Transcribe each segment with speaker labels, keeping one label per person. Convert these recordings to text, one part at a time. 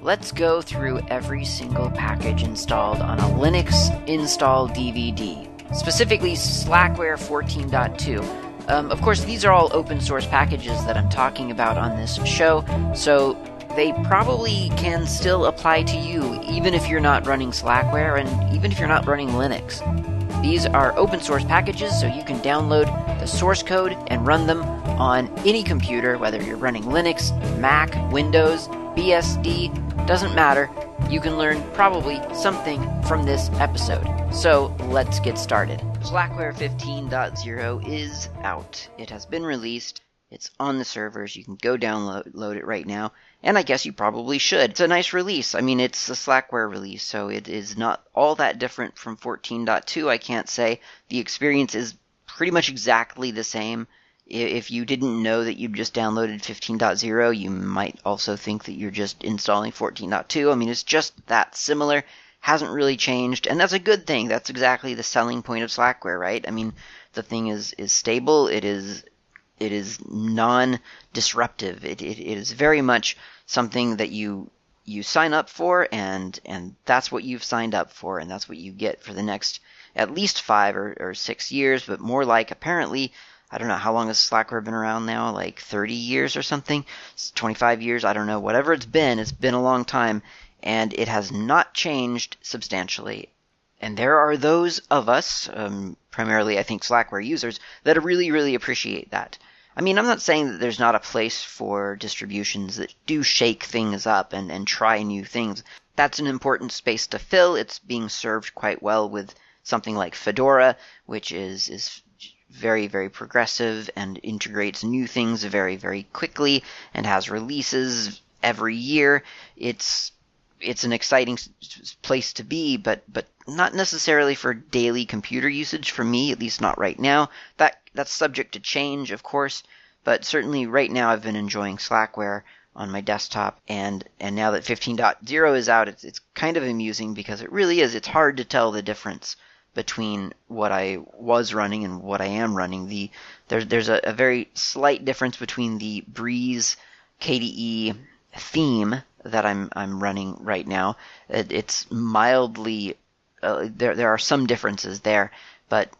Speaker 1: let's go through every single package installed on a Linux install DVD, specifically Slackware 14.2. Um, of course, these are all open source packages that I'm talking about on this show, so they probably can still apply to you even if you're not running Slackware and even if you're not running Linux. These are open source packages, so you can download the source code and run them on any computer, whether you're running Linux, Mac, Windows, BSD, doesn't matter. You can learn probably something from this episode. So let's get started. Slackware 15.0 is out. It has been released. It's on the servers. You can go download it right now. And I guess you probably should. It's a nice release. I mean, it's a Slackware release, so it is not all that different from 14.2, I can't say. The experience is pretty much exactly the same. If you didn't know that you just downloaded 15.0, you might also think that you're just installing 14.2. I mean, it's just that similar. Hasn't really changed, and that's a good thing. That's exactly the selling point of Slackware, right? I mean, the thing is is stable. It is it is non-disruptive. It, it, it is very much something that you you sign up for, and and that's what you've signed up for, and that's what you get for the next at least five or, or six years, but more like apparently. I don't know how long has Slackware been around now, like 30 years or something, 25 years, I don't know. Whatever it's been, it's been a long time, and it has not changed substantially. And there are those of us, um, primarily I think Slackware users, that really, really appreciate that. I mean, I'm not saying that there's not a place for distributions that do shake things up and, and try new things. That's an important space to fill. It's being served quite well with something like Fedora, which is, is very, very progressive and integrates new things very, very quickly and has releases every year. It's it's an exciting place to be, but but not necessarily for daily computer usage for me, at least not right now. That that's subject to change, of course, but certainly right now I've been enjoying Slackware on my desktop and and now that 15.0 is out, it's it's kind of amusing because it really is. It's hard to tell the difference between what I was running and what I am running. The there's there's a, a very slight difference between the Breeze KDE theme that I'm I'm running right now. It, it's mildly uh, there there are some differences there, but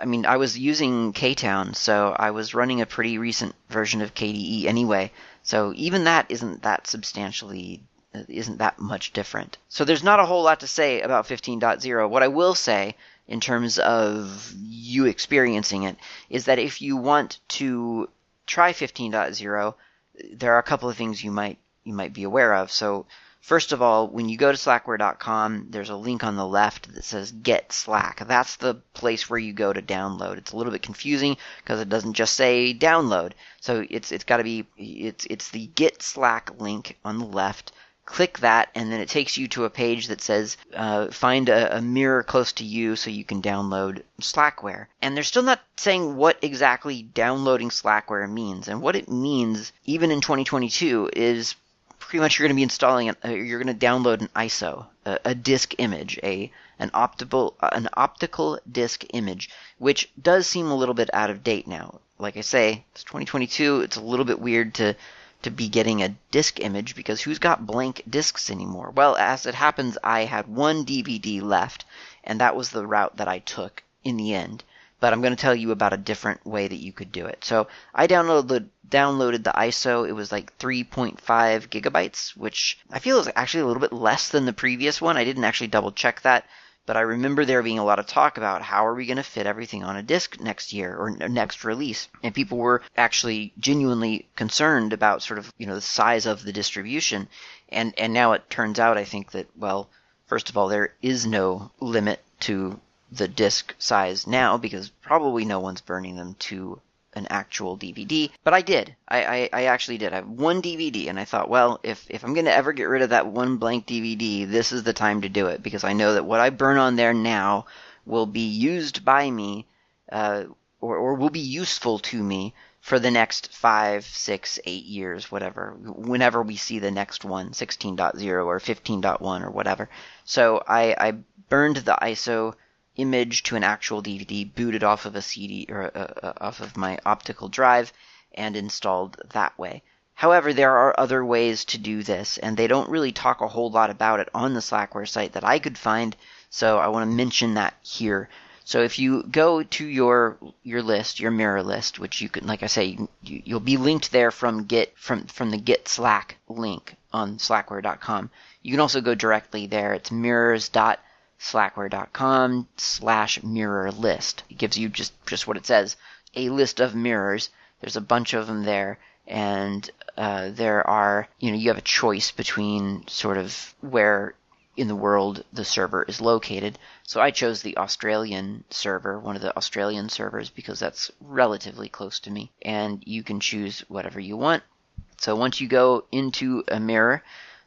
Speaker 1: I mean I was using KTown, so I was running a pretty recent version of KDE anyway. So even that isn't that substantially isn't that much different. So there's not a whole lot to say about 15.0. What I will say in terms of you experiencing it is that if you want to try 15.0, there are a couple of things you might you might be aware of. So first of all, when you go to slackware.com, there's a link on the left that says get slack. That's the place where you go to download. It's a little bit confusing because it doesn't just say download. So it's it's got to be it's it's the get slack link on the left click that and then it takes you to a page that says uh, find a, a, mirror close to you so you can download slackware. And they're still not saying what exactly downloading slackware means. And what it means even in 2022 is pretty much you're going to be installing uh, you're going to download an iso a, a disk image a an optical uh, an optical disk image which does seem a little bit out of date now. Like i say it's 2022 it's a little bit weird to to be getting a disk image because who's got blank disks anymore? Well, as it happens, I had one DVD left, and that was the route that I took in the end. But I'm going to tell you about a different way that you could do it. So I downloaded downloaded the ISO. It was like 3.5 gigabytes, which I feel is actually a little bit less than the previous one. I didn't actually double check that, but I remember there being a lot of talk about how are we going to fit everything on a disc next year or next release. And people were actually genuinely concerned about sort of, you know, the size of the distribution. And, and now it turns out, I think that, well, first of all, there is no limit to the disc size now because probably no one's burning them to an actual DVD, but I did. I, I, I, actually did. I have one DVD, and I thought, well, if, if I'm going to ever get rid of that one blank DVD, this is the time to do it because I know that what I burn on there now will be used by me, uh, or, or will be useful to me for the next five, six, eight years, whatever, whenever we see the next one, 16.0 or 15.1 or whatever. So I, I burned the ISO image to an actual DVD, booted off of a CD or uh, uh, off of my optical drive, and installed that way. However, there are other ways to do this, and they don't really talk a whole lot about it on the Slackware site that I could find, so I want to mention that here. So if you go to your your list, your mirror list, which you can, like I say, you, you'll be linked there from Get from from the Get Slack link on Slackware.com. You can also go directly there. It's mirrors.slackware.com slash mirror list. It gives you just just what it says, a list of mirrors. There's a bunch of them there, and uh, there are you know you have a choice between sort of where in the world the server is located. So I chose the Australian server, one of the Australian servers, because that's relatively close to me. And you can choose whatever you want. So once you go into a mirror,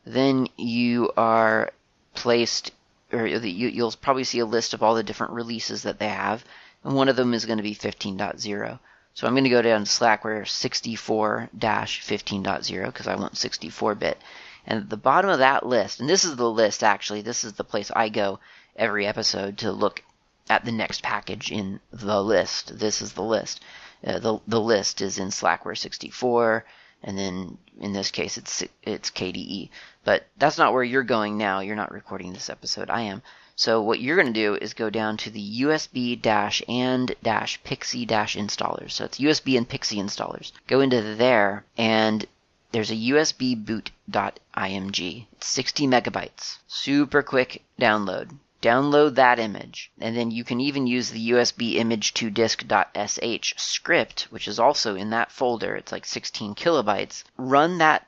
Speaker 1: then you are placed, or you, will probably see a list of all the different releases that they have. And one of them is going to be 15.0. So I'm going to go down to Slackware 64-15.0 because I want 64 bit. And at the bottom of that list, and this is the list actually, this is the place I go every episode to look at the next package in the list. This is the list. Uh, the the list is in Slackware 64, and then in this case it's it's KDE. But that's not where you're going now. You're not recording this episode. I am. So what you're going to do is go down to the USB dash and dash PXE dash installers. So it's USB and PXE installers. Go into there and there's a USB boot.img. It's 60 megabytes. Super quick download. Download that image, and then you can even use the USB image to disk.sh script, which is also in that folder. It's like 16 kilobytes. Run that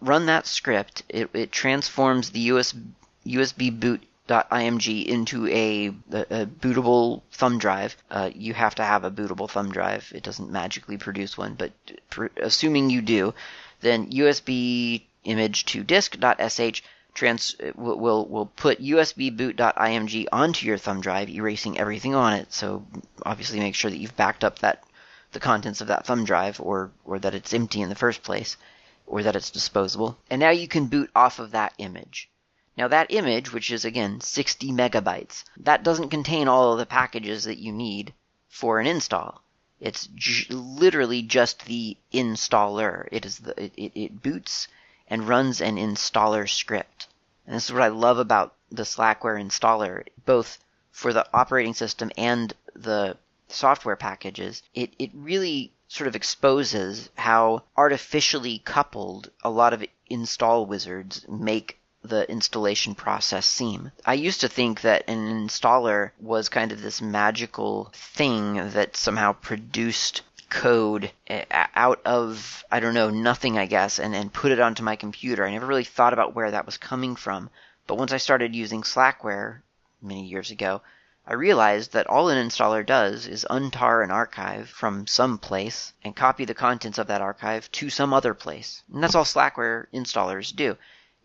Speaker 1: run that script. It, it transforms the US, USB boot .img into a, a, a, bootable thumb drive. Uh, you have to have a bootable thumb drive. It doesn't magically produce one, but assuming you do, then USB image to disk.sh trans will, will will put USB boot.img onto your thumb drive, erasing everything on it. So obviously make sure that you've backed up that the contents of that thumb drive or or that it's empty in the first place or that it's disposable. And now you can boot off of that image. Now that image, which is again 60 megabytes, that doesn't contain all of the packages that you need for an install. It's j- literally just the installer. It is the it, it, it boots and runs an installer script. And this is what I love about the Slackware installer, both for the operating system and the software packages. It it really sort of exposes how artificially coupled a lot of install wizards make the installation process seem. I used to think that an installer was kind of this magical thing that somehow produced code eh, out of I don't know nothing I guess and and put it onto my computer. I never really thought about where that was coming from. But once I started using Slackware many years ago, I realized that all an installer does is untar an archive from some place and copy the contents of that archive to some other place. And that's all Slackware installers do.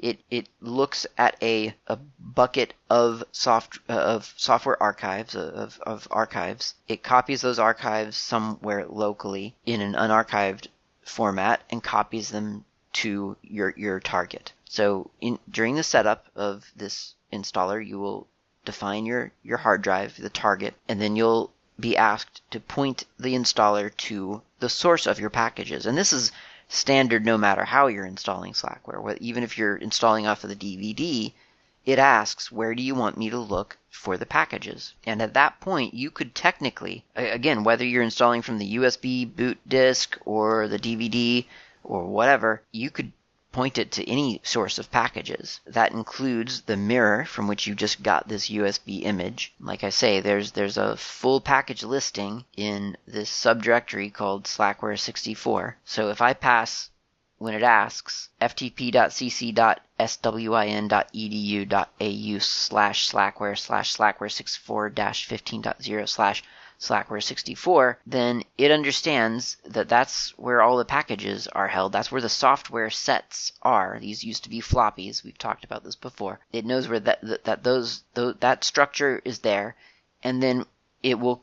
Speaker 1: It it looks at a, a bucket of soft uh, of software archives of, of archives. It copies those archives somewhere locally in an unarchived format and copies them to your your target. So in during the setup of this installer, you will define your your hard drive, the target, and then you'll be asked to point the installer to the source of your packages. And this is standard no matter how you're installing Slackware. Even if you're installing off of the DVD, it asks, where do you want me to look for the packages? And at that point, you could technically, again, whether you're installing from the USB boot disk or the DVD or whatever, you could point it to any source of packages. That includes the mirror from which you just got this USB image. Like I say, there's there's a full package listing in this subdirectory called slackware64. So if I pass when it asks ftp.cc.swin.edu.au slash slackware slash slackware64 15.0 slash Slackware 64, then it understands that that's where all the packages are held. That's where the software sets are. These used to be floppies. We've talked about this before. It knows where that that, that those, that structure is there, and then it will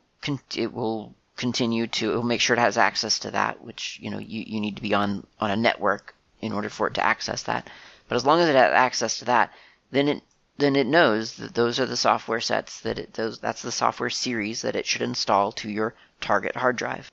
Speaker 1: it will continue to it will make sure it has access to that, which you know you, you need to be on on a network in order for it to access that. But as long as it has access to that, then it then it knows that those are the software sets that it those that's the software series that it should install to your target hard drive.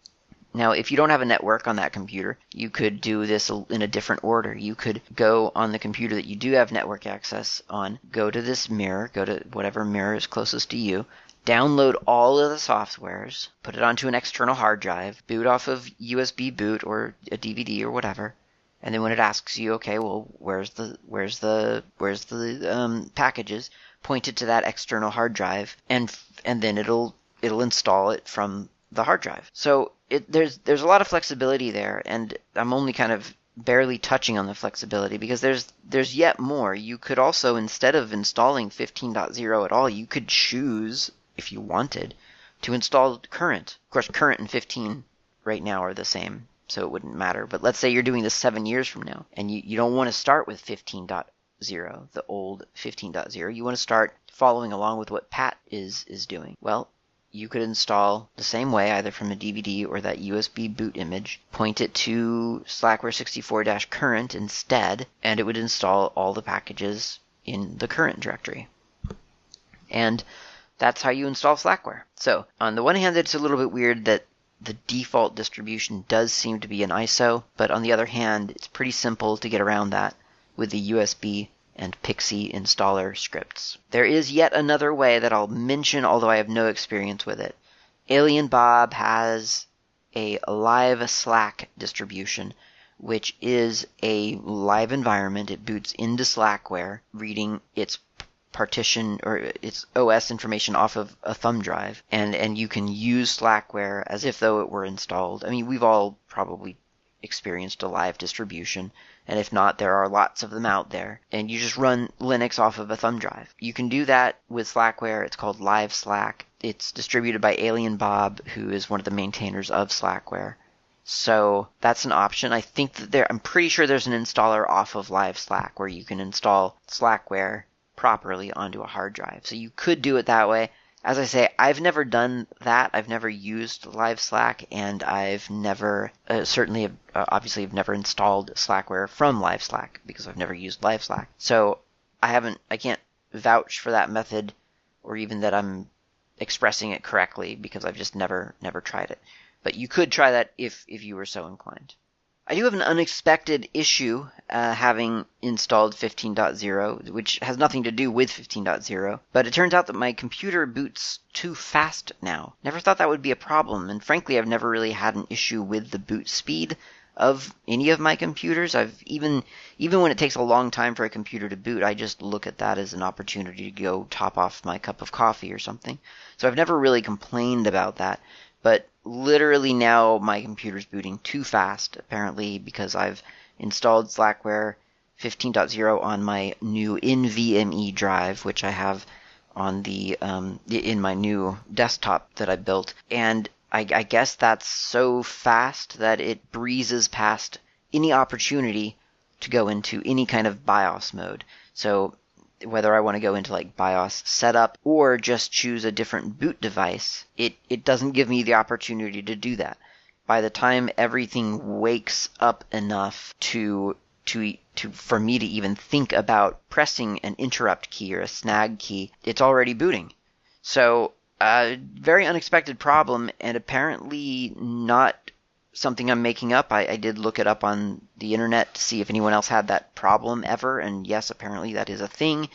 Speaker 1: Now, if you don't have a network on that computer, you could do this in a different order. You could go on the computer that you do have network access on, go to this mirror, go to whatever mirror is closest to you, download all of the softwares, put it onto an external hard drive, boot off of USB boot or a DVD or whatever, and then when it asks you, okay, well, where's the where's the where's the um, packages? Point it to that external hard drive, and and then it'll it'll install it from the hard drive. So it, there's there's a lot of flexibility there, and I'm only kind of barely touching on the flexibility because there's there's yet more. You could also instead of installing 15.0 at all, you could choose if you wanted to install current. Of course, current and 15 right now are the same so it wouldn't matter. But let's say you're doing this seven years from now, and you, you don't want to start with 15.0, the old 15.0. You want to start following along with what Pat is is doing. Well, you could install the same way, either from a DVD or that USB boot image, point it to Slackware 64-current instead, and it would install all the packages in the current directory. And that's how you install Slackware. So, on the one hand, it's a little bit weird that the default distribution does seem to be an ISO, but on the other hand, it's pretty simple to get around that with the USB and PXE installer scripts. There is yet another way that I'll mention, although I have no experience with it. Alien Bob has a live Slack distribution, which is a live environment. It boots into Slackware, reading its partition or its OS information off of a thumb drive, and and you can use Slackware as if though it were installed. I mean, we've all probably experienced a live distribution, and if not, there are lots of them out there. And you just run Linux off of a thumb drive. You can do that with Slackware. It's called Liveslak. It's distributed by Alien Bob, who is one of the maintainers of Slackware. So that's an option. I think that there, I'm pretty sure there's an installer off of Liveslak where you can install Slackware properly onto a hard drive. So you could do it that way. As I say, I've never done that. I've never used Liveslak, and I've never, uh, certainly, uh, obviously, I've never installed Slackware from Liveslak because I've never used Liveslak. So I haven't, I can't vouch for that method, or even that I'm expressing it correctly because I've just never, never tried it. But you could try that if if you were so inclined. I do have an unexpected issue uh, having installed 15.0, which has nothing to do with 15.0, but it turns out that my computer boots too fast now. Never thought that would be a problem, and frankly, I've never really had an issue with the boot speed of any of my computers. I've even even when it takes a long time for a computer to boot, I just look at that as an opportunity to go top off my cup of coffee or something. So I've never really complained about that. But literally now my computer's booting too fast, apparently because I've installed Slackware 15.0 on my new NVMe drive, which I have on the um, in my new desktop that I built, and I, I guess that's so fast that it breezes past any opportunity to go into any kind of BIOS mode. So whether I want to go into like BIOS setup or just choose a different boot device, it, it doesn't give me the opportunity to do that. By the time everything wakes up enough to to to for me to even think about pressing an interrupt key or a snag key, it's already booting. So a uh, very unexpected problem and apparently not something I'm making up. I, I, did look it up on the internet to see if anyone else had that problem ever, and yes, apparently that is a thing.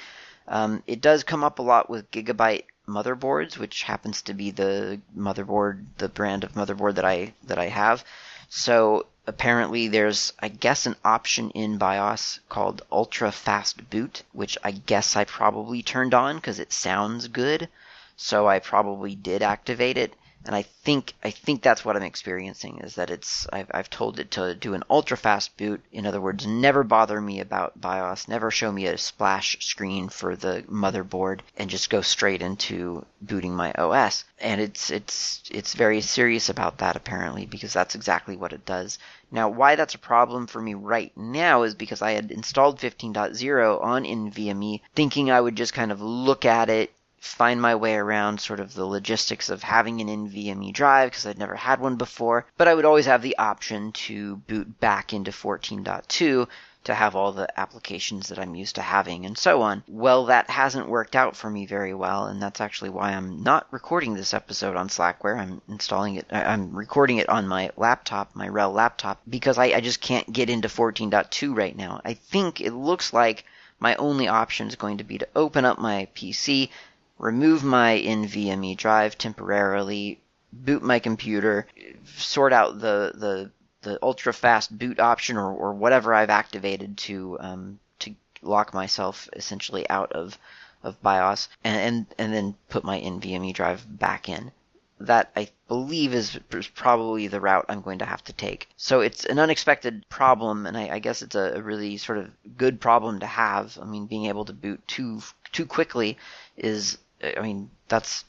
Speaker 1: Um, it does come up a lot with Gigabyte motherboards, which happens to be the motherboard, the brand of motherboard that I that I have. So apparently there's, I guess, an option in BIOS called Ultra Fast Boot, which I guess I probably turned on because it sounds good. So I probably did activate it and I think I think that's what I'm experiencing is that it's I've, I've told it to do an ultra fast boot. In other words, never bother me about BIOS, never show me a splash screen for the motherboard, and just go straight into booting my OS. And it's it's it's very serious about that apparently because that's exactly what it does. Now, why that's a problem for me right now is because I had installed 15.0 on NVMe, thinking I would just kind of look at it, find my way around sort of the logistics of having an NVMe drive because I'd never had one before, but I would always have the option to boot back into 14.2 to have all the applications that I'm used to having and so on. Well, that hasn't worked out for me very well, and that's actually why I'm not recording this episode on Slackware. I'm installing it, I'm recording it on my laptop, my RHEL laptop, because I, I just can't get into 14.2 right now. I think it looks like my only option is going to be to open up my PC, remove my NVMe drive temporarily, boot my computer, sort out the, the the ultra fast boot option or, or whatever I've activated to um, to lock myself essentially out of of BIOS and, and and then put my NVMe drive back in. That I believe is, probably the route I'm going to have to take. So it's an unexpected problem, and I, I guess it's a, a really sort of good problem to have. I mean, being able to boot too too quickly is, I mean, that's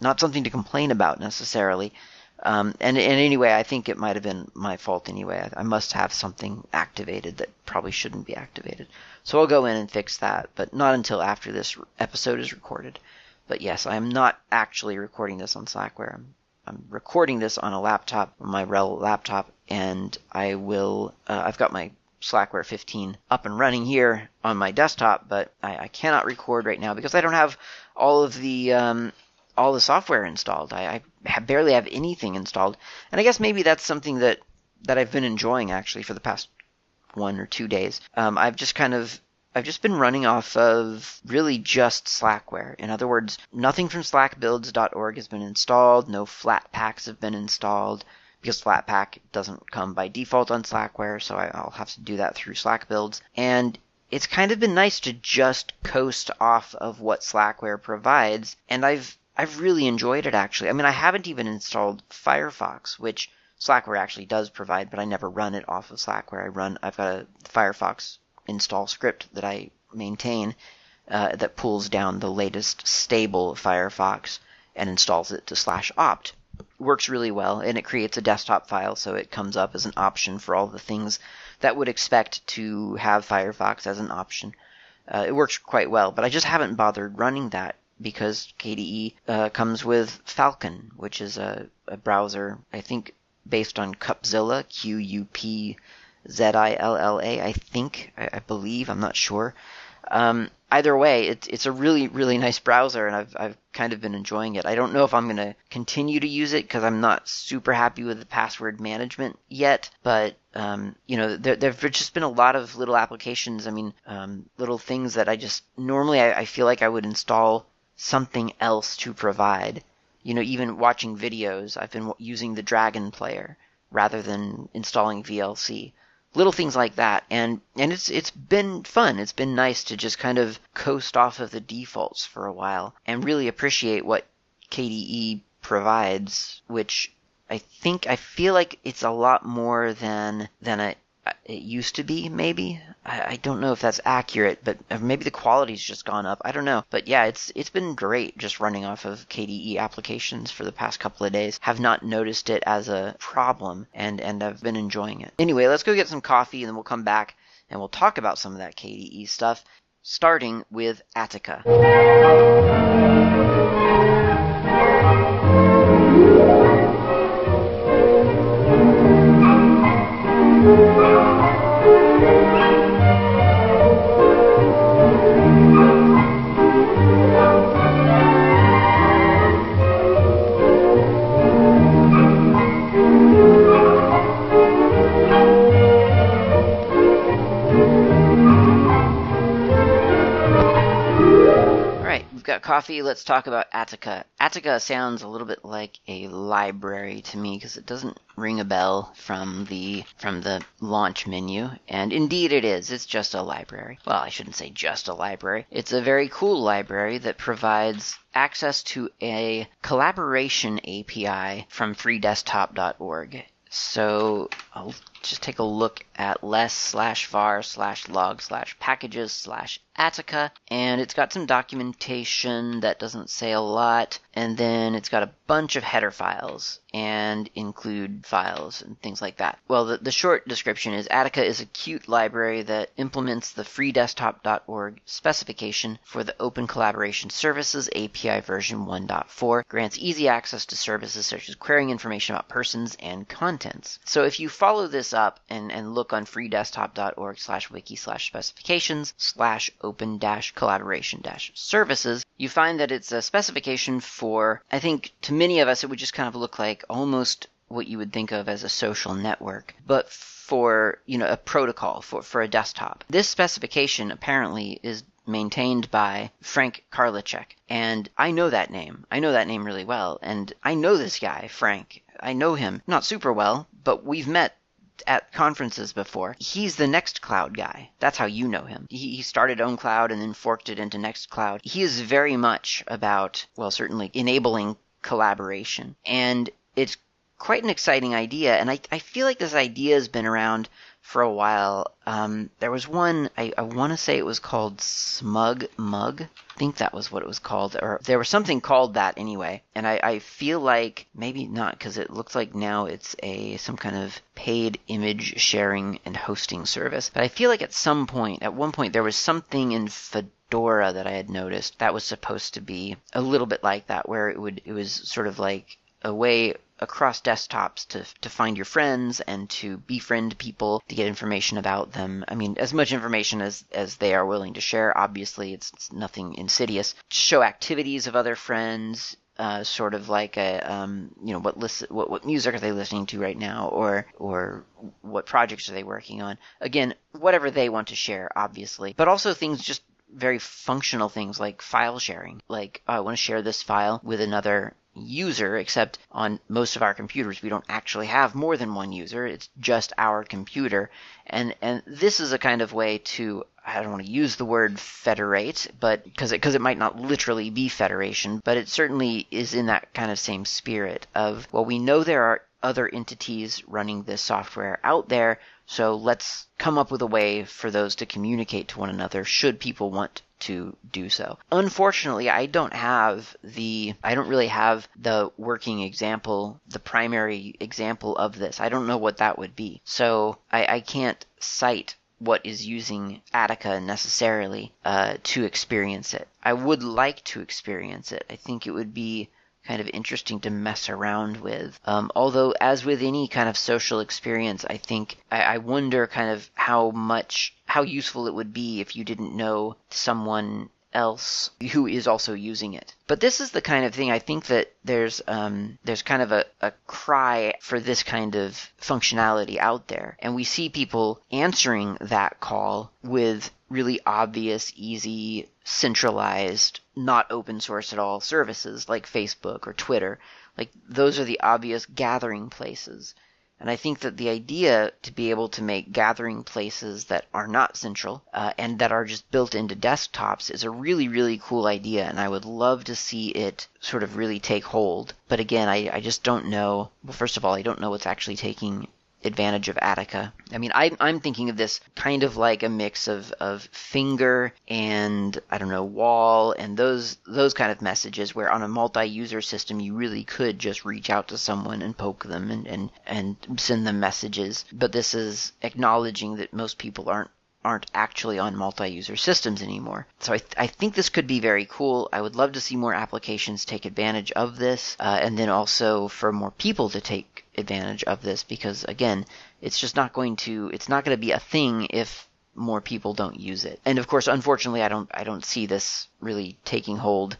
Speaker 1: not something to complain about necessarily. Um, and, and anyway, I think it might have been my fault anyway. I, I must have something activated that probably shouldn't be activated. So I'll go in and fix that, but not until after this episode is recorded. But yes, I am not actually recording this on Slackware. I'm, I'm recording this on a laptop, my RHEL laptop, and I will. Uh, I've got my Slackware 15 up and running here on my desktop, but I, I cannot record right now because I don't have all of the um, all the software installed. I, I barely have anything installed, and I guess maybe that's something that that I've been enjoying actually for the past one or two days. Um, I've just kind of I've just been running off of really just Slackware. In other words, nothing from slackbuilds.org has been installed, no Flatpaks have been installed, because Flatpak doesn't come by default on Slackware, so I'll have to do that through Slackbuilds. And it's kind of been nice to just coast off of what Slackware provides, and I've I've really enjoyed it actually. I mean, I haven't even installed Firefox, which Slackware actually does provide, but I never run it off of Slackware. I run I've got a Firefox install script that I maintain uh, that pulls down the latest stable Firefox and installs it to slash opt. Works really well, and it creates a desktop file, so it comes up as an option for all the things that would expect to have Firefox as an option. Uh, it works quite well, but I just haven't bothered running that because KDE uh, comes with Falkon, which is a, a, browser, I think, based on Qupzilla, Q U P Z I L L A, I think, I, I, believe, I'm not sure. Um, either way, it's it's a really really nice browser, and I've I've kind of been enjoying it. I don't know if I'm going to continue to use it because I'm not super happy with the password management yet, but um, you know there there've just been a lot of little applications. I mean, um, little things that I just normally I, I feel like I would install something else to provide. You know, even watching videos, I've been using the Dragon Player rather than installing VLC. Little things like that, and and it's it's been fun. It's been nice to just kind of coast off of the defaults for a while and really appreciate what KDE provides, which I think I feel like it's a lot more than than a it used to be, maybe. I, I, don't know if that's accurate, but maybe the quality's just gone up. I don't know. But yeah, it's it's been great just running off of KDE applications for the past couple of days. Have not noticed it as a problem and, and I've been enjoying it. Anyway, let's go get some coffee and then we'll come back and we'll talk about some of that KDE stuff, starting with Attica. Coffee, let's talk about Attica. Attica sounds a little bit like a library to me because it doesn't ring a bell from the from the launch menu, and indeed it is. It's just a library. Well, I shouldn't say just a library. It's a very cool library that provides access to a collaboration API from freedesktop.org. So I'll just take a look at less slash var slash log slash packages slash Attica, and it's got some documentation that doesn't say a lot, and then it's got a bunch of header files and include files and things like that. Well, the, the short description is Attica is a Qt library that implements the freedesktop.org specification for the Open Collaboration Services API version 1.4, grants easy access to services such as querying information about persons and contents. So if you follow this this up and, and look on freedesktop.org slash wiki slash specifications slash open dash collaboration dash services, you find that it's a specification for, I think to many of us, it would just kind of look like almost what you would think of as a social network, but for, you know, a protocol for, for a desktop. This specification apparently is maintained by Frank Karlitschek. And I know that name. I know that name really well. And I know this guy, Frank. I know him. Not super well, but we've met at conferences before. He's the Nextcloud guy. That's how you know him. He, he started OwnCloud and then forked it into Nextcloud. He is very much about, well, certainly enabling collaboration. And it's quite an exciting idea. And I, I feel like this idea has been around for a while. Um, there was one, I, I want to say it was called Smug Mug. I think that was what it was called, or there was something called that anyway. And I, I feel like maybe not, because it looks like now it's a some kind of paid image sharing and hosting service. But I feel like at some point, at one point, there was something in Fedora that I had noticed that was supposed to be a little bit like that, where it would it was sort of like a way across desktops to, to find your friends and to befriend people to get information about them. I mean, as much information as, as they are willing to share. Obviously, it's, it's nothing insidious. Show activities of other friends. Uh, sort of like a um, you know what list what what music are they listening to right now or or what projects are they working on again whatever they want to share obviously but also things just very functional things like file sharing like oh, I want to share this file with another user, except on most of our computers, we don't actually have more than one user. It's just our computer. And, and this is a kind of way to, I don't want to use the word federate, but because it, cause it might not literally be federation, but it certainly is in that kind of same spirit of, well, we know there are other entities running this software out there, so let's come up with a way for those to communicate to one another should people want to do so. Unfortunately, I don't have the, I don't really have the working example, the primary example of this. I don't know what that would be. So I, I can't cite what is using Attica necessarily uh, to experience it. I would like to experience it. I think it would be kind of interesting to mess around with. Um, although, as with any kind of social experience, I think I, I wonder kind of how much, how useful it would be if you didn't know someone else who is also using it. But this is the kind of thing I think that there's um, there's kind of a, a cry for this kind of functionality out there, and we see people answering that call with really obvious, easy, centralized, not open source at all services like Facebook or Twitter. Like those are the obvious gathering places. And I think that the idea to be able to make gathering places that are not central uh, and that are just built into desktops is a really, really cool idea. And I would love to see it sort of really take hold. But again, I, I just don't know. Well, first of all, I don't know what's actually taking advantage of Attica. I mean, I, I'm thinking of this kind of like a mix of, of finger and I don't know wall and those those kind of messages where on a multi-user system you really could just reach out to someone and poke them and, and, and send them messages. But this is acknowledging that most people aren't aren't actually on multi-user systems anymore. So I, th- I think this could be very cool. I would love to see more applications take advantage of this, uh, and then also for more people to take advantage of this because again, it's just not going to it's not going to be a thing if more people don't use it. And of course, unfortunately, I don't I don't see this really taking hold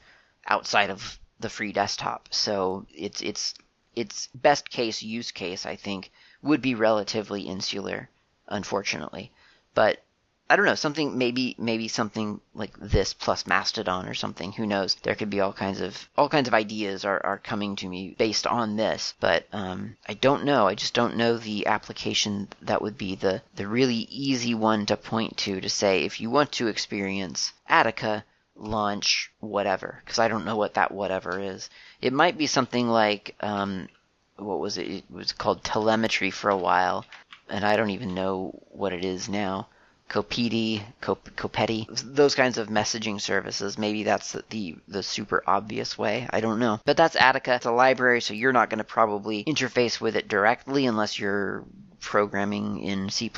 Speaker 1: outside of the free desktop. So it's it's its best case use case I think would be relatively insular, unfortunately. But I don't know, something maybe maybe something like this plus Mastodon or something. Who knows? There could be all kinds of all kinds of ideas are, are coming to me based on this, but um, I don't know. I just don't know the application that would be the the really easy one to point to to say if you want to experience Attica, launch whatever because I don't know what that whatever is. It might be something like um, what was it? It was called telemetry for a while, and I don't even know what it is now. Kopete, Cop- Kopete, those kinds of messaging services. Maybe that's the the super obvious way. I don't know. But that's Attica. It's a library, so you're not going to probably interface with it directly unless you're programming in C++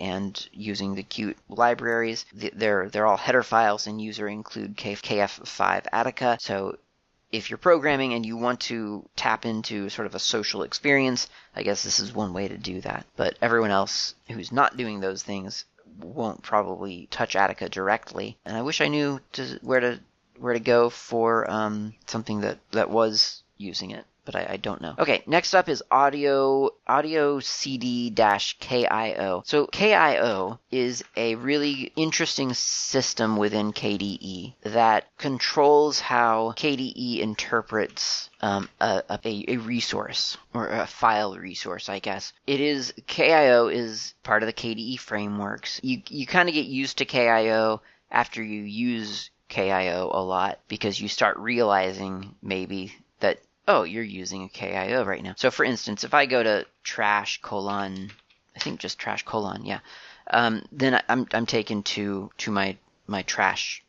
Speaker 1: and using the Qt libraries. They're they're all header files and user include KF5 Attica. So if you're programming and you want to tap into sort of a social experience, I guess this is one way to do that. But everyone else who's not doing those things won't probably touch Attica directly. And I wish I knew to, where to where to go for um, something that that was using it but I, I, don't know. Okay, next up is audio audio CD dash KIO. So KIO is a really interesting system within KDE that controls how KDE interprets um, a, a, a, resource or a file resource, I guess. It is KIO is part of the KDE frameworks. You you kind of get used to KIO after you use KIO a lot because you start realizing maybe oh, you're using a KIO right now. So for instance, if I go to trash colon, I think just trash colon, yeah, um, then I'm I'm taken to to my my trash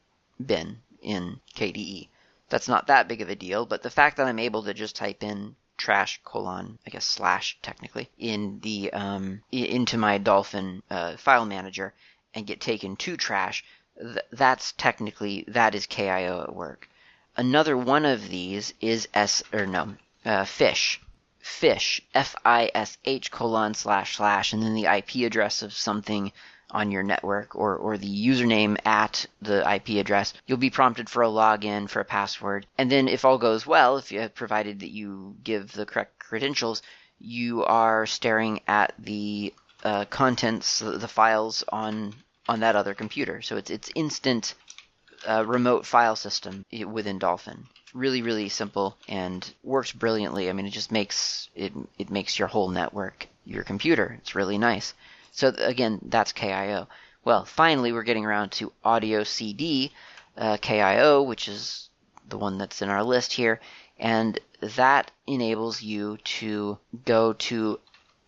Speaker 1: bin in KDE. That's not that big of a deal, but the fact that I'm able to just type in trash colon, I guess slash technically, in the um, into my Dolphin uh, file manager and get taken to trash, th- that's technically that is KIO at work. Another one of these is S or no uh, fish fish f i s h colon slash slash and then the IP address of something on your network or, or the username at the IP address, you'll be prompted for a login, for a password. And then if all goes well, if you have provided that you give the correct credentials, you are staring at the uh, contents, the files on on that other computer. So it's it's instant remote file system within Dolphin. Really, really simple and works brilliantly. I mean, it just makes it it makes your whole network your computer. It's really nice. So again, that's KIO. Well, finally, we're getting around to Audio CD uh, KIO, which is the one that's in our list here, and that enables you to go to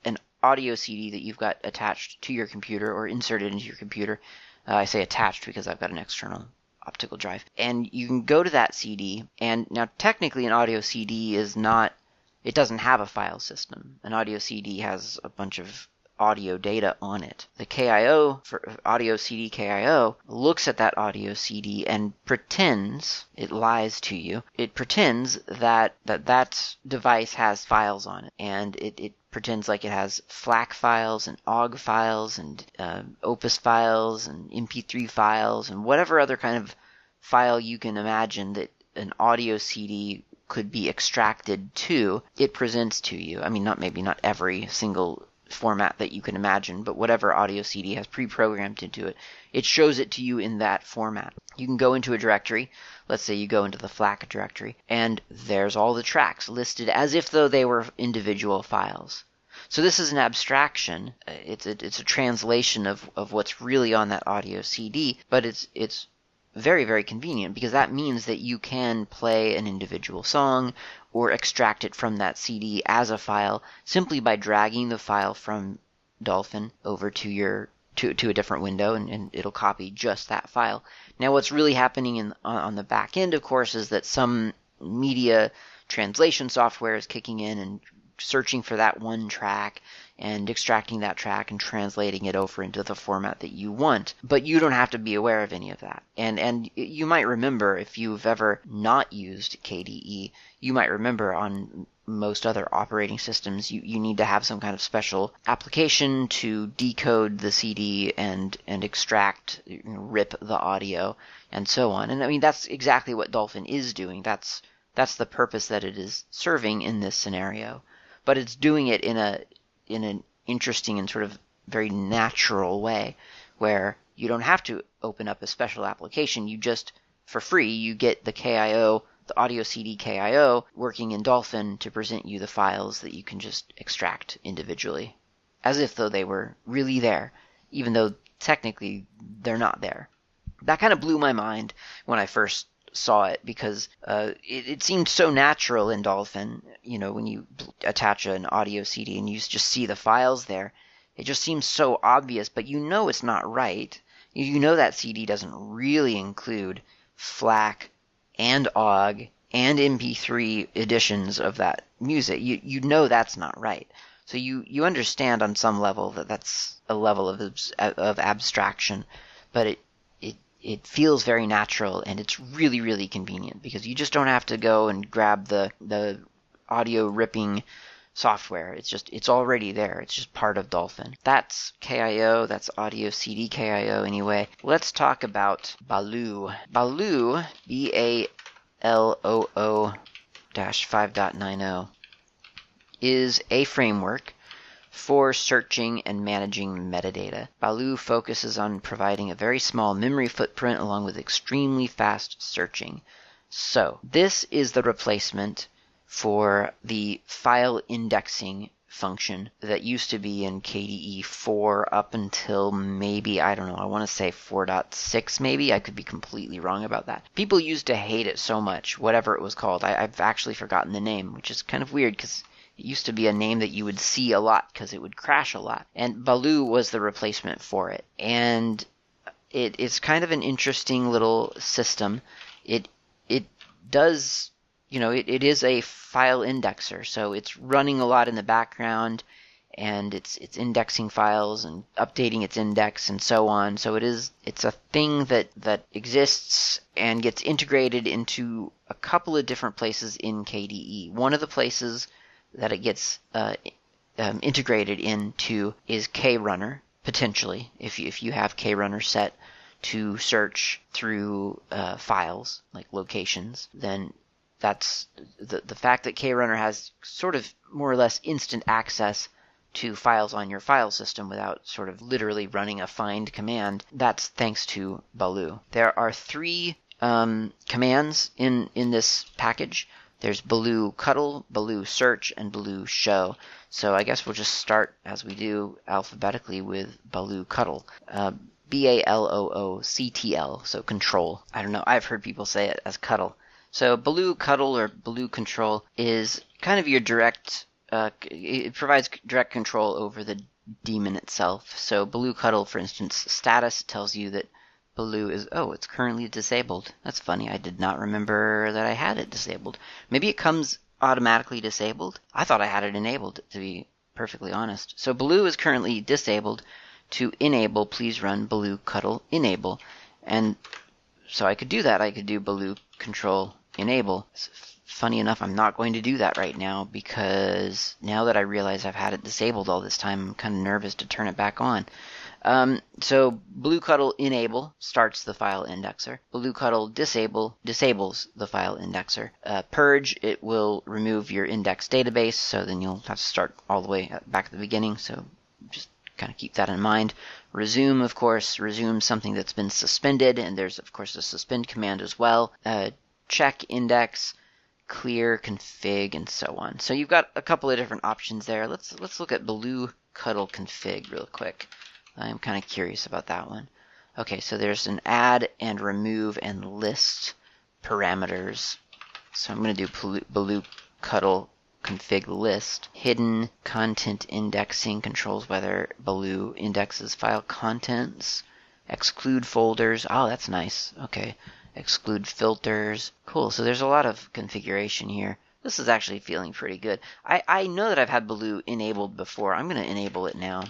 Speaker 1: an audio CD that you've got attached to your computer or inserted into your computer. Uh, I say attached because I've got an external optical drive. And you can go to that CD, and now technically an audio CD is not, it doesn't have a file system. An audio CD has a bunch of audio data on it. The KIO for audio CD KIO looks at that audio CD and pretends it lies to you. It pretends that that that device has files on it, and it, it pretends like it has FLAC files and OGG files and uh, Opus files and MP3 files and whatever other kind of file you can imagine that an audio CD could be extracted to, it presents to you. I mean, not maybe not every single format that you can imagine, but whatever audio CD has pre-programmed into it, it shows it to you in that format. You can go into a directory. Let's say you go into the FLAC directory, and there's all the tracks listed as if though they were individual files. So this is an abstraction. Uh, it's a, it's a translation of, of what's really on that audio CD, but it's it's very very convenient because that means that you can play an individual song or extract it from that CD as a file simply by dragging the file from Dolphin over to your to, to a different window and, and it'll copy just that file. Now what's really happening in on, the back end of course is that some media translation software is kicking in and searching for that one track and extracting that track and translating it over into the format that you want. But you don't have to be aware of any of that. And and you might remember if you've ever not used KDE, you might remember on most other operating systems, you, you need to have some kind of special application to decode the CD and and extract, you know, rip the audio, and so on. And I mean that's exactly what Dolphin is doing. That's that's the purpose that it is serving in this scenario but it's doing it in a in an interesting and sort of very natural way where you don't have to open up a special application. You just for free you get the KIO, the audio CD KIO working in Dolphin to present you the files that you can just extract individually as if though they were really there even though technically they're not there. That kind of blew my mind when I first saw it because uh, it, it, seemed so natural in Dolphin. You know, when you attach an audio CD and you just see the files there, it just seems so obvious, but you know it's not right. You know that CD doesn't really include FLAC and OGG and MP3 editions of that music. You you know that's not right. So you you understand on some level that that's a level of of abstraction, but it it feels very natural and it's really really convenient because you just don't have to go and grab the the audio ripping software. It's just it's already there. It's just part of Dolphin. That's KIO. That's Audio CD KIO anyway. Let's talk about Baloo. Baloo B A L O O dash 5.90 is a framework for searching and managing metadata. Baloo focuses on providing a very small memory footprint along with extremely fast searching. So, this is the replacement for the file indexing function that used to be in KDE 4 up until maybe, I don't know, I want to say 4.6 maybe. I could be completely wrong about that. People used to hate it so much, whatever it was called. I, have actually forgotten the name, which is kind of weird because it used to be a name that you would see a lot because it would crash a lot. And Baloo was the replacement for it. And it, it's kind of an interesting little system. It it does you know, it, it is a file indexer, so it's running a lot in the background and it's it's indexing files and updating its index and so on. So it is it's a thing that that exists and gets integrated into a couple of different places in KDE. One of the places that it gets uh, um, integrated into is KRunner potentially if you, if you have KRunner set to search through uh, files like locations, then that's the the fact that KRunner has sort of more or less instant access to files on your file system without sort of literally running a find command. That's thanks to Baloo. There are three um, commands in in this package. There's Baloo Cuddle, Baloo Search, and Baloo Show. So I guess we'll just start as we do alphabetically with Baloo Cuddle. Uh, B A L O O C T L, so control. I don't know. I've heard people say it as cuddle. So Baloo Cuddle or Baloo Control is kind of your direct. Uh, it provides direct control over the demon itself. So Baloo Cuddle, for instance, status tells you that Baloo is oh, it's currently disabled. That's funny. I did not remember that I had it disabled. Maybe it comes automatically disabled. I thought I had it enabled to be perfectly honest. So Baloo is currently disabled. To enable, please run Baloo Cuddle enable. And so I could do that. I could do Baloo control enable. Funny enough, I'm not going to do that right now because now that I realize I've had it disabled all this time, I'm kind of nervous to turn it back on. Um, so Baloo Cuddle enable starts the file indexer. Baloo Cuddle disable disables the file indexer. Uh, purge it will remove your index database, so then you'll have to start all the way back at the beginning. So just kind of keep that in mind. Resume, of course, resume something that's been suspended, and there's of course a suspend command as well. Uh, check index, clear config, and so on. So you've got a couple of different options there. Let's let's look at Baloo Cuddle config real quick. I'm kind of curious about that one. Okay, so there's an add and remove and list parameters. So I'm going to do Baloo Cuddle config list. Hidden content indexing controls whether Baloo indexes file contents. Exclude folders. Oh, that's nice. Okay exclude filters. Cool, so there's a lot of configuration here. This is actually feeling pretty good. I, I know that I've had Baloo enabled before. I'm going to enable it now.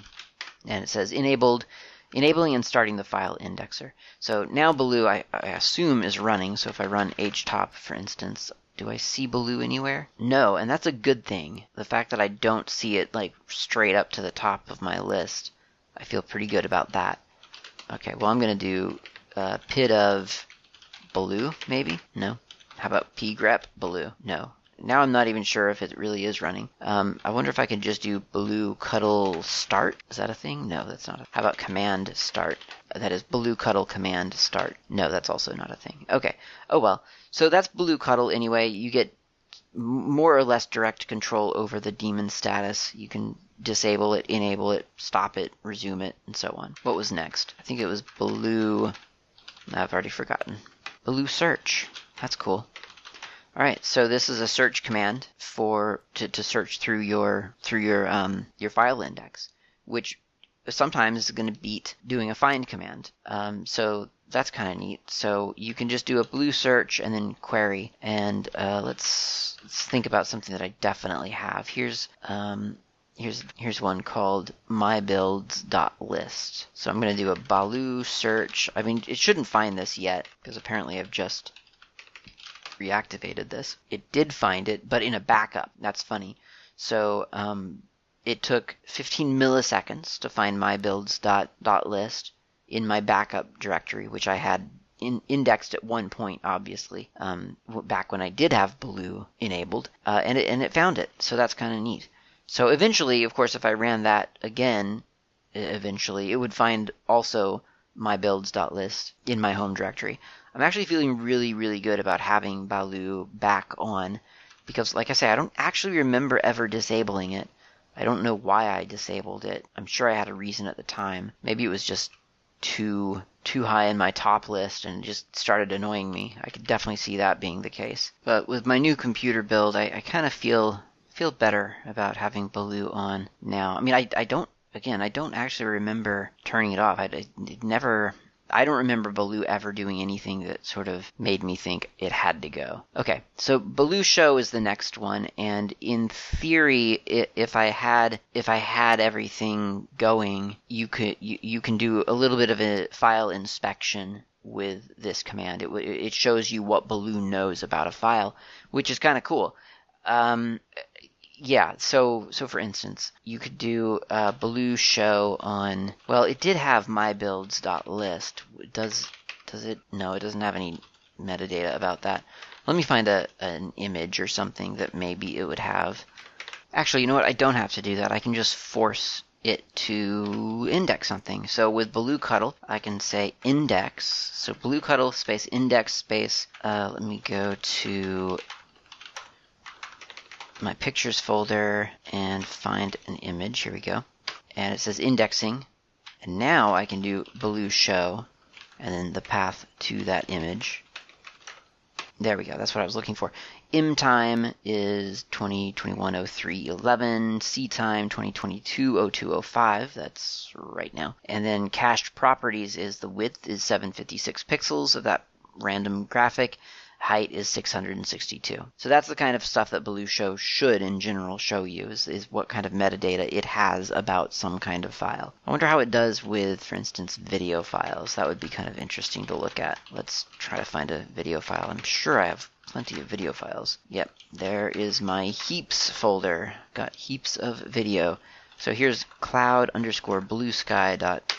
Speaker 1: And it says enabled, enabling and starting the file indexer. So now Baloo, I, I assume, is running. So if I run htop, for instance, do I see Baloo anywhere? No, and that's a good thing. The fact that I don't see it like straight up to the top of my list, I feel pretty good about that. Okay, well I'm going to do uh, pid of Baloo, maybe? No. How about pgrep Baloo? No. Now I'm not even sure if it really is running. Um, I wonder if I can just do Baloo cuddle start. Is that a thing? No, that's not. A, how about command start? That is Baloo cuddle command start. No, that's also not a thing. Okay. Oh well. So that's Baloo cuddle anyway. You get more or less direct control over the demon status. You can disable it, enable it, stop it, resume it, and so on. What was next? I think it was Baloo. I've already forgotten. Baloo search. That's cool. All right, so this is a search command for to, to search through your through your um, your file index, which sometimes is going to beat doing a find command. Um, so that's kind of neat. So you can just do a Baloo search and then query. And uh, let's let's think about something that I definitely have. Here's um, here's here's one called mybuilds.list. So I'm going to do a Baloo search. I mean, it shouldn't find this yet because apparently I've just reactivated this. It did find it, but in a backup. That's funny. So um, it took 15 milliseconds to find mybuilds.list in my backup directory, which I had in, indexed at one point, obviously, um, back when I did have Baloo enabled, uh, and it and it found it. So that's kind of neat. So eventually, of course, if I ran that again, eventually it would find also my builds.list in my home directory. I'm actually feeling really, really good about having Baloo back on because, like I say, I don't actually remember ever disabling it. I don't know why I disabled it. I'm sure I had a reason at the time. Maybe it was just too too high in my top list and just started annoying me. I could definitely see that being the case. But with my new computer build, I, I kind of feel feel better about having Baloo on now. I mean, I, I don't again, I don't actually remember turning it off. I, never I don't remember Baloo ever doing anything that sort of made me think it had to go. Okay, so Baloo Show is the next one, and in theory, if I had if I had everything going, you could you, you can do a little bit of a file inspection with this command. It it shows you what Baloo knows about a file, which is kind of cool. Um, yeah, so so for instance, you could do a Baloo show on. Well, it did have mybuilds.list. Does does it? No, it doesn't have any metadata about that. Let me find a an image or something that maybe it would have. Actually, you know what? I don't have to do that. I can just force it to index something. So with Baloo Cuddle, I can say index. So Baloo Cuddle space index space. Uh, let me go to my pictures folder and find an image. Here we go. And it says indexing. And now I can do Baloo show and then the path to that image. There we go. That's what I was looking for. M time is 2021-03-11. C time 2022-02-05. That's right now. And then cached properties is the width is 756 pixels of that random graphic height is 662. So that's the kind of stuff that Baloo Show should in general show you is, is what kind of metadata it has about some kind of file. I wonder how it does with, for instance, video files. That would be kind of interesting to look at. Let's try to find a video file. I'm sure I have plenty of video files. Yep, there is my heaps folder. Got heaps of video. So here's cloud underscore blue sky dot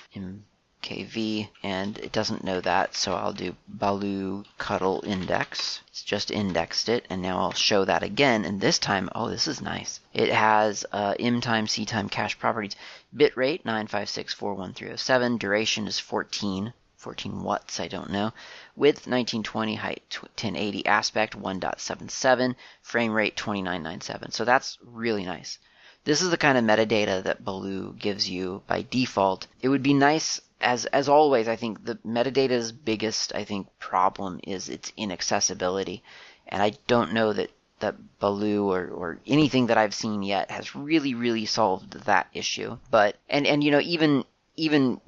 Speaker 1: KV, and it doesn't know that, so I'll do Baloo cuddle index. It's just indexed it, and now I'll show that again, and this time, oh, this is nice. It has uh, M time, C time cache properties. Bitrate 9564137, duration is 14. 14 watts, I don't know. Width 1920, height 1080, aspect 1.77, frame rate 2997. So that's really nice. This is the kind of metadata that Baloo gives you by default. It would be nice as as always, I think the metadata's biggest I think problem is its inaccessibility, and I don't know that that Baloo or, or anything that I've seen yet has really really solved that issue. But and and you know even even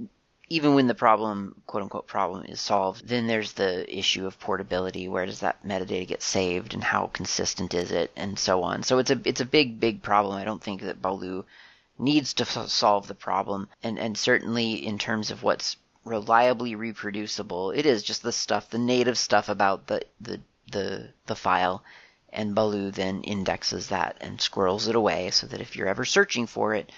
Speaker 1: even when the problem quote unquote problem is solved, then there's the issue of portability. Where does that metadata get saved, and how consistent is it, and so on. So it's a it's a big big problem. I don't think that Baloo needs to f- solve the problem, and and certainly in terms of what's reliably reproducible, it is just the stuff, the native stuff about the the the the file, and Baloo then indexes that and squirrels it away so that if you're ever searching for it,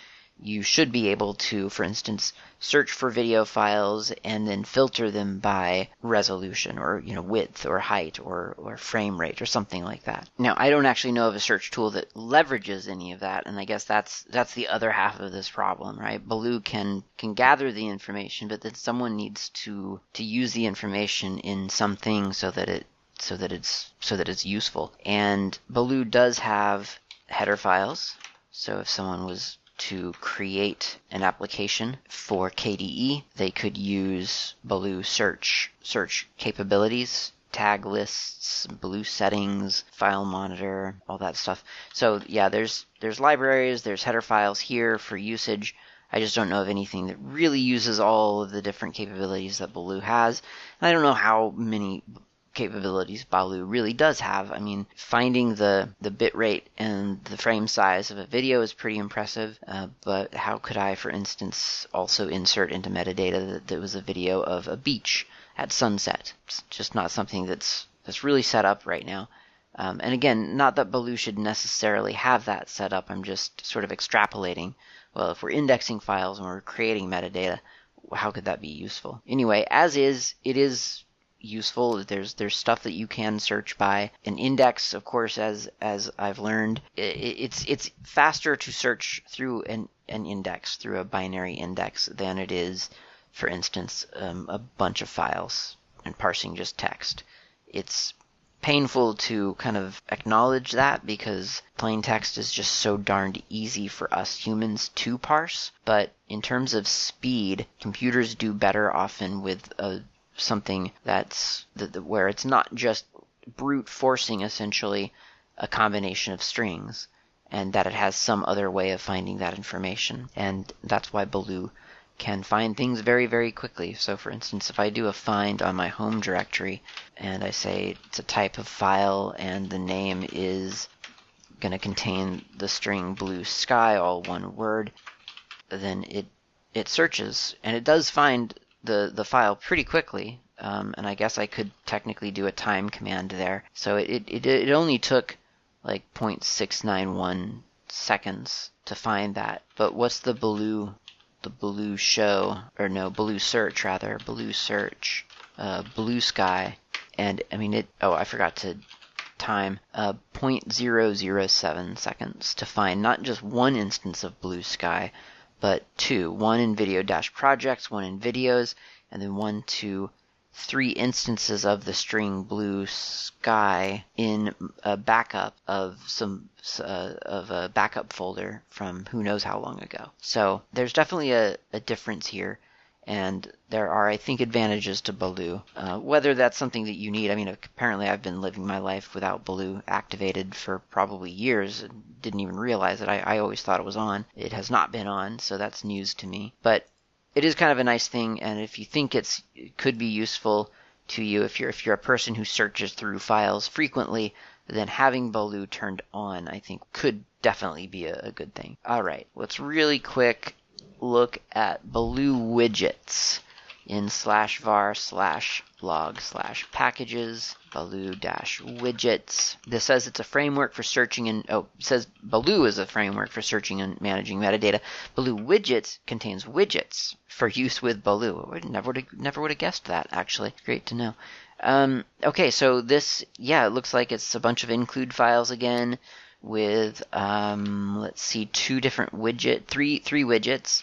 Speaker 1: you should be able to, for instance, search for video files and then filter them by resolution or you know width or height or, or frame rate or something like that. Now I don't actually know of a search tool that leverages any of that, and I guess that's that's the other half of this problem, right? Baloo can can gather the information, but then someone needs to to use the information in something so that it so that it's so that it's useful. And Baloo does have header files. So if someone was to create an application for KDE, they could use Baloo search search capabilities, tag lists, Baloo settings, file monitor, all that stuff. So yeah, there's there's libraries, there's header files here for usage. I just don't know of anything that really uses all of the different capabilities that Baloo has. And I don't know how many capabilities Baloo really does have. I mean, finding the the bit rate and the frame size of a video is pretty impressive. Uh, but how could I, for instance, also insert into metadata that there was a video of a beach at sunset? It's just not something that's that's really set up right now. Um, and again, not that Baloo should necessarily have that set up. I'm just sort of extrapolating. Well, if we're indexing files and we're creating metadata, how could that be useful? Anyway, as is, it is useful. There's there's stuff that you can search by. An index, of course, as as I've learned, it, it's it's faster to search through an an index through a binary index than it is, for instance, um, a bunch of files and parsing just text. It's painful to kind of acknowledge that because plain text is just so darned easy for us humans to parse. But in terms of speed, computers do better often with a, something that's where it's not just brute forcing essentially a combination of strings and that it has some other way of finding that information. And that's why Baloo can find things very, very quickly. So, for instance, if I do a find on my home directory and I say it's a type of file and the name is going to contain the string blue sky, all one word, then it it searches and it does find the the file pretty quickly. Um, and I guess I could technically do a time command there. So it it, it only took like 0.691 seconds to find that. But what's the blue the Baloo show, or no, Baloo search rather, Baloo search, uh, blue sky, and I mean it. Oh, I forgot to time uh, 0.007 seconds to find not just one instance of blue sky, but two. One in video dash projects, one in videos, and then one to three instances of the string blue sky in a backup of some uh, of a backup folder from who knows how long ago. So there's definitely a, a difference here, and there are, I think, advantages to Baloo. Uh, whether that's something that you need, I mean, apparently I've been living my life without Baloo activated for probably years and didn't even realize it. I, I always thought it was on. It has not been on, so that's news to me. But it is kind of a nice thing, and if you think it's it could be useful to you, if you're if you're a person who searches through files frequently, then having Baloo turned on, I think, could definitely be a, a good thing. All right, let's really quick look at Baloo widgets in slash var slash log slash packages. Baloo dash widgets this says it's a framework for searching and oh says baloo is a framework for searching and managing metadata. Baloo widgets contains widgets for use with baloo I never would have, never would have guessed that actually. Great to know. Um, okay so this yeah it looks like it's a bunch of include files again with um, let's see two different widget three three widgets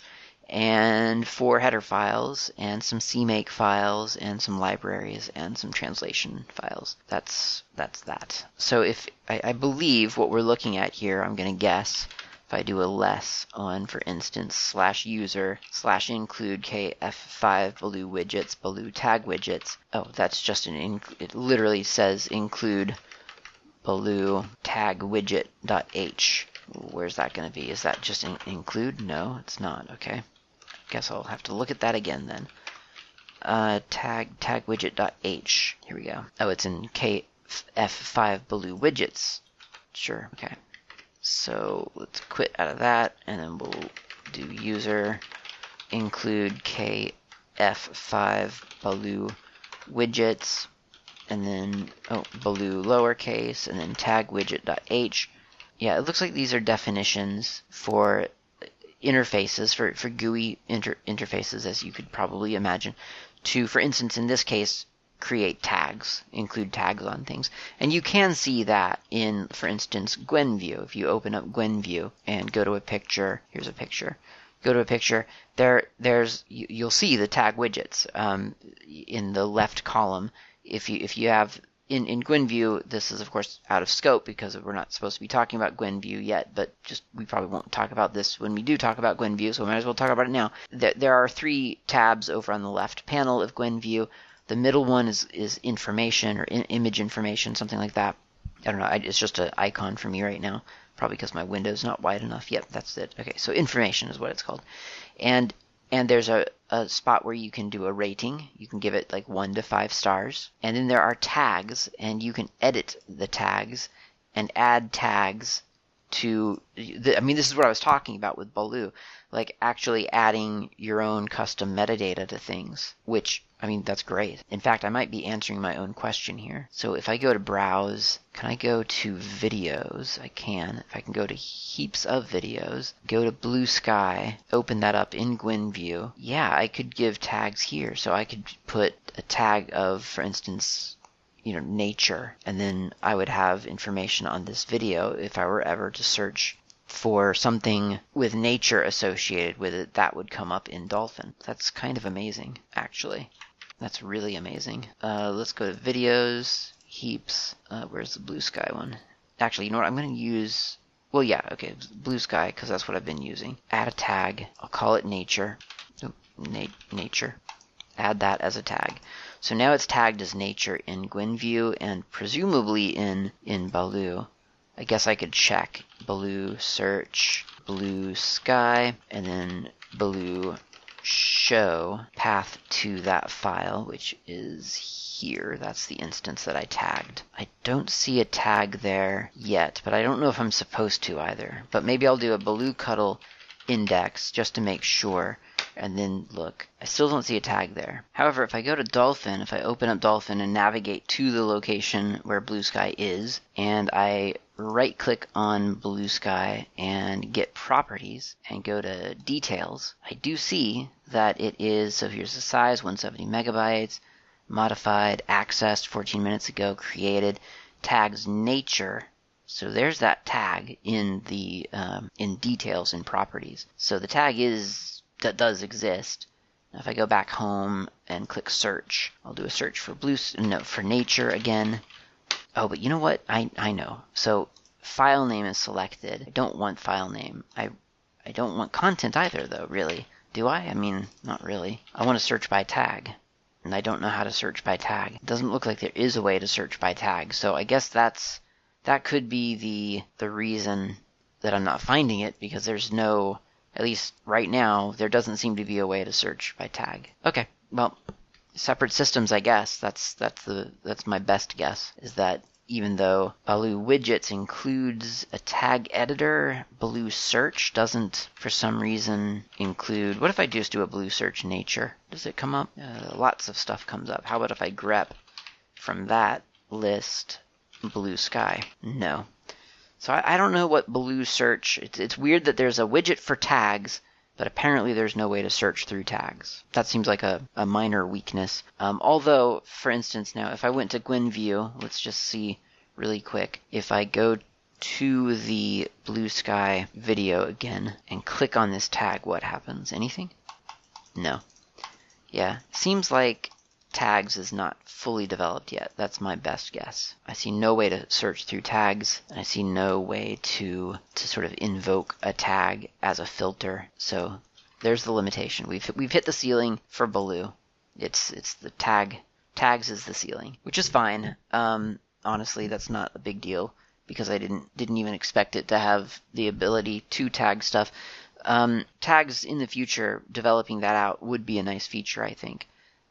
Speaker 1: and four header files and some CMake files and some libraries and some translation files. That's that's that. So if I, I believe what we're looking at here, I'm going to guess if I do a less on, for instance, slash user slash include kf5 baloo widgets baloo tag widgets. Oh, that's just an inc- it literally says include baloo tag widget dot h. Where's that going to be? Is that just in- include? No, it's not. Okay. Guess I'll have to look at that again then. Uh, tag tag widget.h. Here we go. Oh, it's in kf5 baloo widgets. Sure. Okay. So let's quit out of that, and then we'll do user include kf5 baloo widgets, and then oh baloo lowercase, and then tag widget.h. Yeah, it looks like these are definitions for interfaces for, for GUI inter- interfaces, as you could probably imagine, to, for instance, in this case, create tags, include tags on things. And you can see that in, for instance, Gwenview. If you open up Gwenview and go to a picture, here's a picture. Go to a picture. There, there's you, will see the tag widgets um, in the left column. If you if you have in, in Gwenview, this is of course out of scope because we're not supposed to be talking about Gwenview yet, but just we probably won't talk about this when we do talk about Gwenview, so we might as well talk about it now. There, there are three tabs over on the left panel of Gwenview. The middle one is, is information or in, image information, something like that. I don't know, I, it's just an icon for me right now, probably because my window's not wide enough. Yep, that's it. Okay, so information is what it's called. And and there's a, a spot where you can do a rating. You can give it like one to five stars. And then there are tags, and you can edit the tags and add tags to. The, I mean, this is what I was talking about with Baloo, like actually adding your own custom metadata to things, which I mean, that's great. In fact, I might be answering my own question here. So if I go to browse, can I go to videos? I can. If I can go to heaps of videos, go to blue sky, open that up in Gwenview. Yeah, I could give tags here. So I could put a tag of, for instance, you know, nature, and then I would have information on this video if I were ever to search for something with nature associated with it, that would come up in Dolphin. That's kind of amazing, actually. That's really amazing. Uh, let's go to videos, heaps. Uh, where's the blue sky one? Actually, you know what? I'm going to use. Well, yeah, okay, blue sky because that's what I've been using. Add a tag. I'll call it nature. Oh, na- nature. Add that as a tag. So now it's tagged as nature in Gwenview and presumably in in Baloo. I guess I could check Baloo search blue sky and then Baloo show path to that file, which is here. That's the instance that I tagged. I don't see a tag there yet, but I don't know if I'm supposed to either. But maybe I'll do a Baloo Cuddle index just to make sure and then look. I still don't see a tag there. However, if I go to Dolphin, if I open up Dolphin and navigate to the location where Blue Sky is, and I right click on Blue Sky and get properties and go to details, I do see that it is, so here's the size, 170 megabytes, modified, accessed 14 minutes ago, created, tags nature, so there's that tag in the um, in details in properties. So the tag is that does exist. Now if I go back home and click search, I'll do a search for blue, no, for nature again. Oh, but you know what? I, I know. So file name is selected. I don't want file name. I, I don't want content either though, really. Do I? I mean, not really. I want to search by tag. And I don't know how to search by tag. It doesn't look like there is a way to search by tag. So I guess that's, that could be the, the reason that I'm not finding it because there's no at least right now, there doesn't seem to be a way to search by tag. Okay, well, separate systems, I guess. That's that's the that's my best guess. Is that even though Baloo Widgets includes a tag editor, Baloo Search doesn't, for some reason, include. What if I just do a Baloo Search Nature? Does it come up? Uh, lots of stuff comes up. How about if I grep from that list Blue Sky? No. So I, I don't know what Baloo search. It's, it's weird that there's a widget for tags, but apparently there's no way to search through tags. That seems like a, a minor weakness. Um, although, for instance, now if I went to Gwenview, let's just see really quick. If I go to the blue sky video again and click on this tag, what happens? Anything? No. Yeah, seems like tags is not fully developed yet. That's my best guess. I see no way to search through tags, and I see no way to to sort of invoke a tag as a filter. So there's the limitation. We've we've hit the ceiling for Baloo. It's it's the tag tags is the ceiling, which is fine. Um, honestly, that's not a big deal because I didn't didn't even expect it to have the ability to tag stuff. Um, tags in the future, developing that out would be a nice feature, I think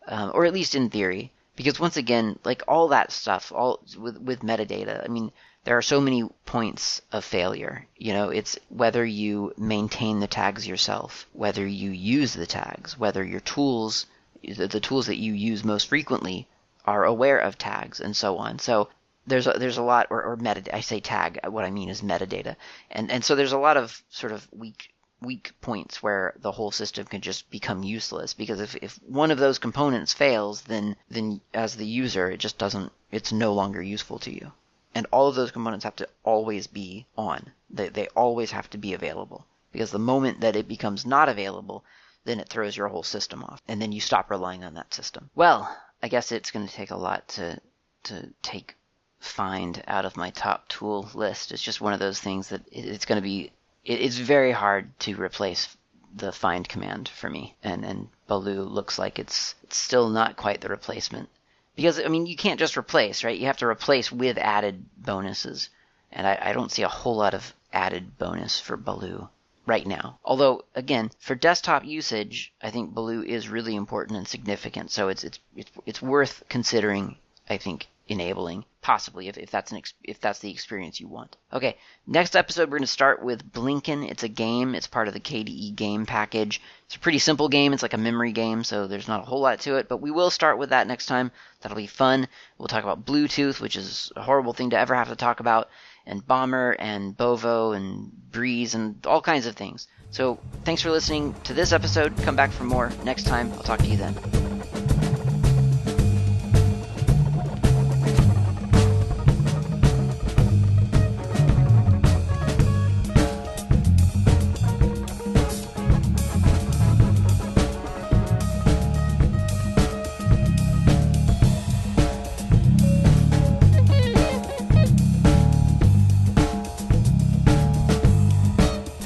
Speaker 1: um, or at least in theory. Because once again, like all that stuff, all with with metadata, I mean, there are so many points of failure. You know, it's whether you maintain the tags yourself, whether you use the tags, whether your tools, the, the tools that you use most frequently, are aware of tags, and so on. So there's a, there's a lot, or, or metadata. I say tag. What I mean is metadata, and and so there's a lot of sort of weak weak points where the whole system can just become useless. Because if, if one of those components fails then then as the user it just doesn't it's no longer useful to you. And all of those components have to always be on. They, they always have to be available. Because the moment that it becomes not available then it throws your whole system off. And then you stop relying on that system. Well i guess it's going to take a lot to to take find out of my top tool list. It's just one of those things that it's going to be it, it's very hard to replace the find command for me, and and Baloo looks like it's, it's still not quite the replacement because I mean you can't just replace, right? You have to replace with added bonuses, and I, I don't see a whole lot of added bonus for Baloo right now. Although, again, for desktop usage, I think Baloo is really important and significant. So it's it's it's, it's worth considering. I think enabling possibly if, if that's an ex- if that's the experience you want. Okay next episode we're going to start with blinken. It's a game. It's part of the kde game package. It's a pretty simple game. It's like a memory game so there's not a whole lot to it but we will start with that next time. That'll be fun. We'll talk about bluetooth which is a horrible thing to ever have to talk about and bomber and bovo and breeze and all kinds of things. So thanks for listening to this episode. Come back for more next time. I'll talk to you then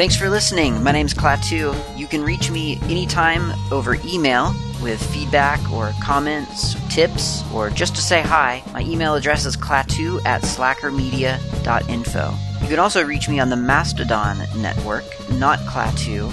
Speaker 1: Thanks for listening. My name name's Klaatu. You can reach me anytime over email with feedback or comments, tips, or just to say hi. My email address is klaatu at slackermedia.info. You can also reach me on the Mastodon network, not Klaatu,